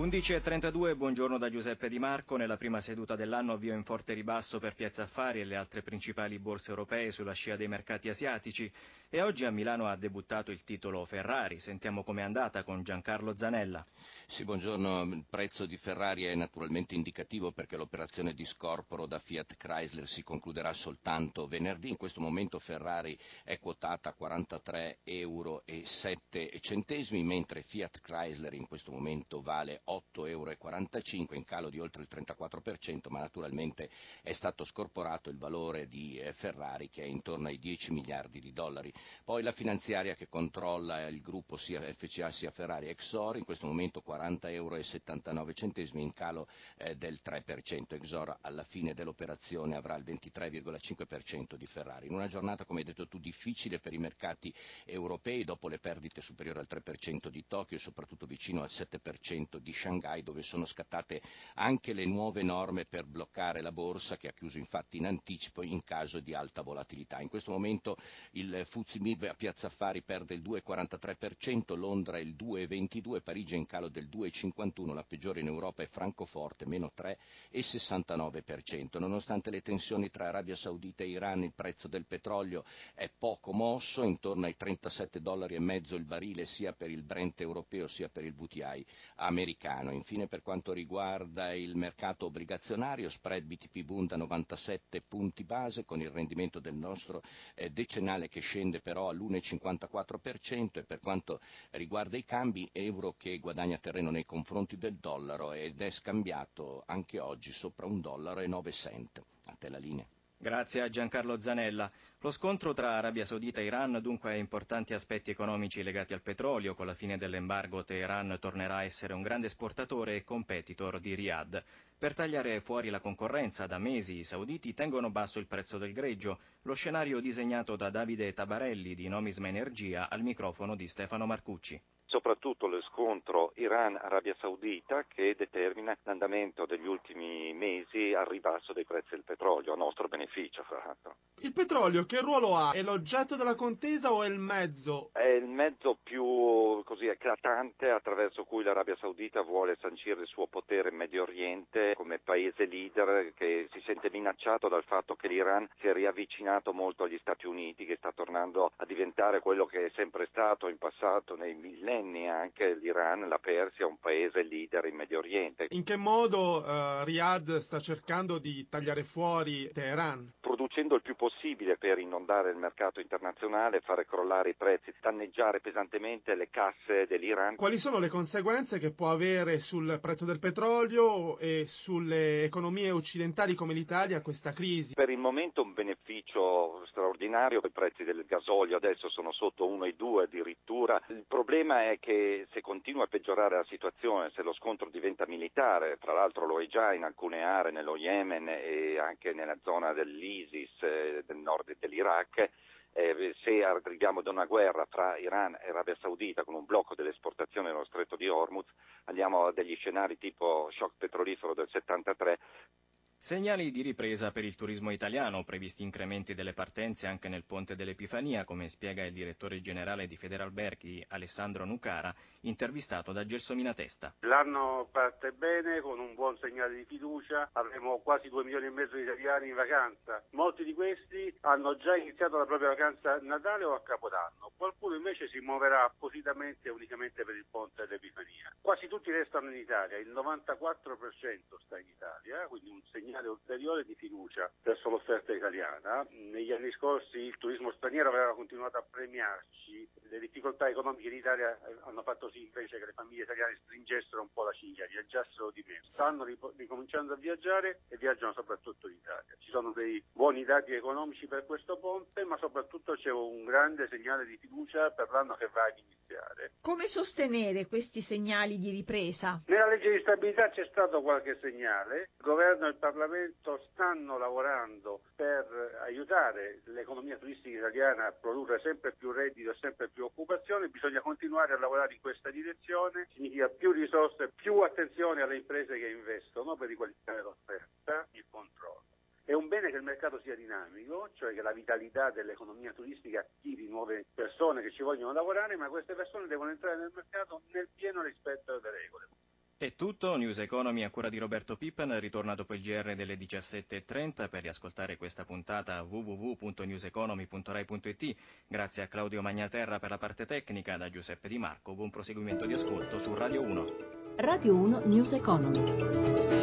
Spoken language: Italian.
11.32, buongiorno da Giuseppe Di Marco. Nella prima seduta dell'anno avvio in forte ribasso per Piazza Affari e le altre principali borse europee sulla scia dei mercati asiatici e oggi a Milano ha debuttato il titolo Ferrari. Sentiamo com'è andata con Giancarlo Zanella. Sì, buongiorno. Il prezzo di Ferrari è naturalmente indicativo perché l'operazione di scorporo da Fiat Chrysler si concluderà soltanto venerdì. In questo momento Ferrari è quotata a 43 euro 7 centesimi, mentre Fiat Chrysler in questo momento vale 8,45 euro, in calo di oltre il 34%, ma naturalmente è stato scorporato il valore di eh, Ferrari che è intorno ai 10 miliardi di dollari. Poi la finanziaria che controlla il gruppo sia FCA sia Ferrari Exor, in questo momento 40,79 euro, in calo eh, del 3%. Exor alla fine dell'operazione avrà il 23,5% di Ferrari. In una giornata, come hai detto tu, difficile per i mercati europei, dopo le perdite superiori al 3% di Tokyo e soprattutto vicino al 7% di Shanghai dove sono scattate anche le nuove norme per bloccare la borsa che ha chiuso infatti in anticipo in caso di alta volatilità. In questo momento il Fuzzi Mib a Piazza Affari perde il 2,43%, Londra il 2,22%, Parigi in calo del 2,51%, la peggiore in Europa è Francoforte, meno 3,69%. Nonostante le tensioni tra Arabia Saudita e Iran il prezzo del petrolio è poco mosso, intorno ai 37 dollari e mezzo il barile sia per il Brent europeo sia per il WTI americano americano. Infine per quanto riguarda il mercato obbligazionario, spread BTP Bund a 97 punti base con il rendimento del nostro eh, decennale che scende però all'1,54% e per quanto riguarda i cambi euro che guadagna terreno nei confronti del dollaro ed è scambiato anche oggi sopra un dollaro 9 cent. A te la linea. Grazie a Giancarlo Zanella. Lo scontro tra Arabia Saudita e Iran dunque ha importanti aspetti economici legati al petrolio. Con la fine dell'embargo Teheran tornerà a essere un grande esportatore e competitor di Riyadh. Per tagliare fuori la concorrenza da mesi i sauditi tengono basso il prezzo del greggio. Lo scenario disegnato da Davide Tabarelli di Nomisma Energia al microfono di Stefano Marcucci soprattutto lo scontro Iran-Arabia Saudita che determina l'andamento degli ultimi mesi al ribasso dei prezzi del petrolio, a nostro beneficio fra l'altro. Il petrolio che ruolo ha? È l'oggetto della contesa o è il mezzo? È il mezzo più così eclatante attraverso cui l'Arabia Saudita vuole sancire il suo potere in Medio Oriente come paese leader che si sente minacciato dal fatto che l'Iran si è riavvicinato molto agli Stati Uniti, che sta tornando a diventare quello che è sempre stato in passato nei millenni anche l'Iran, la Persia, un paese leader in Medio Oriente. In che modo uh, Riyadh sta cercando di tagliare fuori Teheran? Producendo il più possibile per inondare il mercato internazionale, fare crollare i prezzi, danneggiare pesantemente le casse dell'Iran. Quali sono le conseguenze che può avere sul prezzo del petrolio e sulle economie occidentali come l'Italia questa crisi? Per il momento un beneficio straordinario, i prezzi del gasolio adesso sono sotto 1,2 addirittura. Il problema è che se continua a peggiorare la situazione, se lo scontro diventa militare, tra l'altro lo è già in alcune aree, nello Yemen e anche nella zona dell'ISIS, eh, del nord dell'Iraq, eh, se arriviamo ad una guerra tra Iran e Arabia Saudita con un blocco delle esportazioni nello stretto di Hormuz, andiamo a degli scenari tipo shock petrolifero del 73 Segnali di ripresa per il turismo italiano, previsti incrementi delle partenze anche nel Ponte dell'Epifania, come spiega il direttore generale di Federalberghi Alessandro Nucara, intervistato da Gelsomina Testa. L'anno parte bene, con un buon segnale di fiducia, avremo quasi 2 milioni e mezzo di italiani in vacanza. Molti di questi hanno già iniziato la propria vacanza Natale o a Capodanno, qualcuno invece si muoverà appositamente e unicamente per il Ponte dell'Epifania. Quasi tutti restano in Italia, il 94% sta in Italia, quindi un segnale ulteriore di fiducia verso l'offerta italiana. Negli anni scorsi il turismo straniero aveva continuato a premiarci, le difficoltà economiche in Italia hanno fatto sì invece che le famiglie italiane stringessero un po' la ciglia, viaggiassero di meno. Stanno ricominciando a viaggiare e viaggiano soprattutto in Italia. Ci sono dei buoni dati economici per questo ponte, ma soprattutto c'è un grande segnale di fiducia per l'anno che va ad iniziare. Come sostenere questi segnali di ripresa? Nella legge di stabilità c'è stato qualche segnale, il governo e il Parlamento Parlamento stanno lavorando per aiutare l'economia turistica italiana a produrre sempre più reddito e sempre più occupazione, bisogna continuare a lavorare in questa direzione, significa più risorse, più attenzione alle imprese che investono per riqualificare l'offerta, il controllo. È un bene che il mercato sia dinamico, cioè che la vitalità dell'economia turistica attiri nuove persone persone che ci vogliono lavorare, ma queste persone devono entrare nel mercato nel pieno rispetto delle regole. È tutto, News Economy a cura di Roberto Pippen, ritorna dopo il GR delle 17.30 per riascoltare questa puntata www.newseconomy.rai.it. Grazie a Claudio Magnaterra per la parte tecnica, da Giuseppe Di Marco, buon proseguimento di ascolto su Radio 1. Radio 1 News Economy.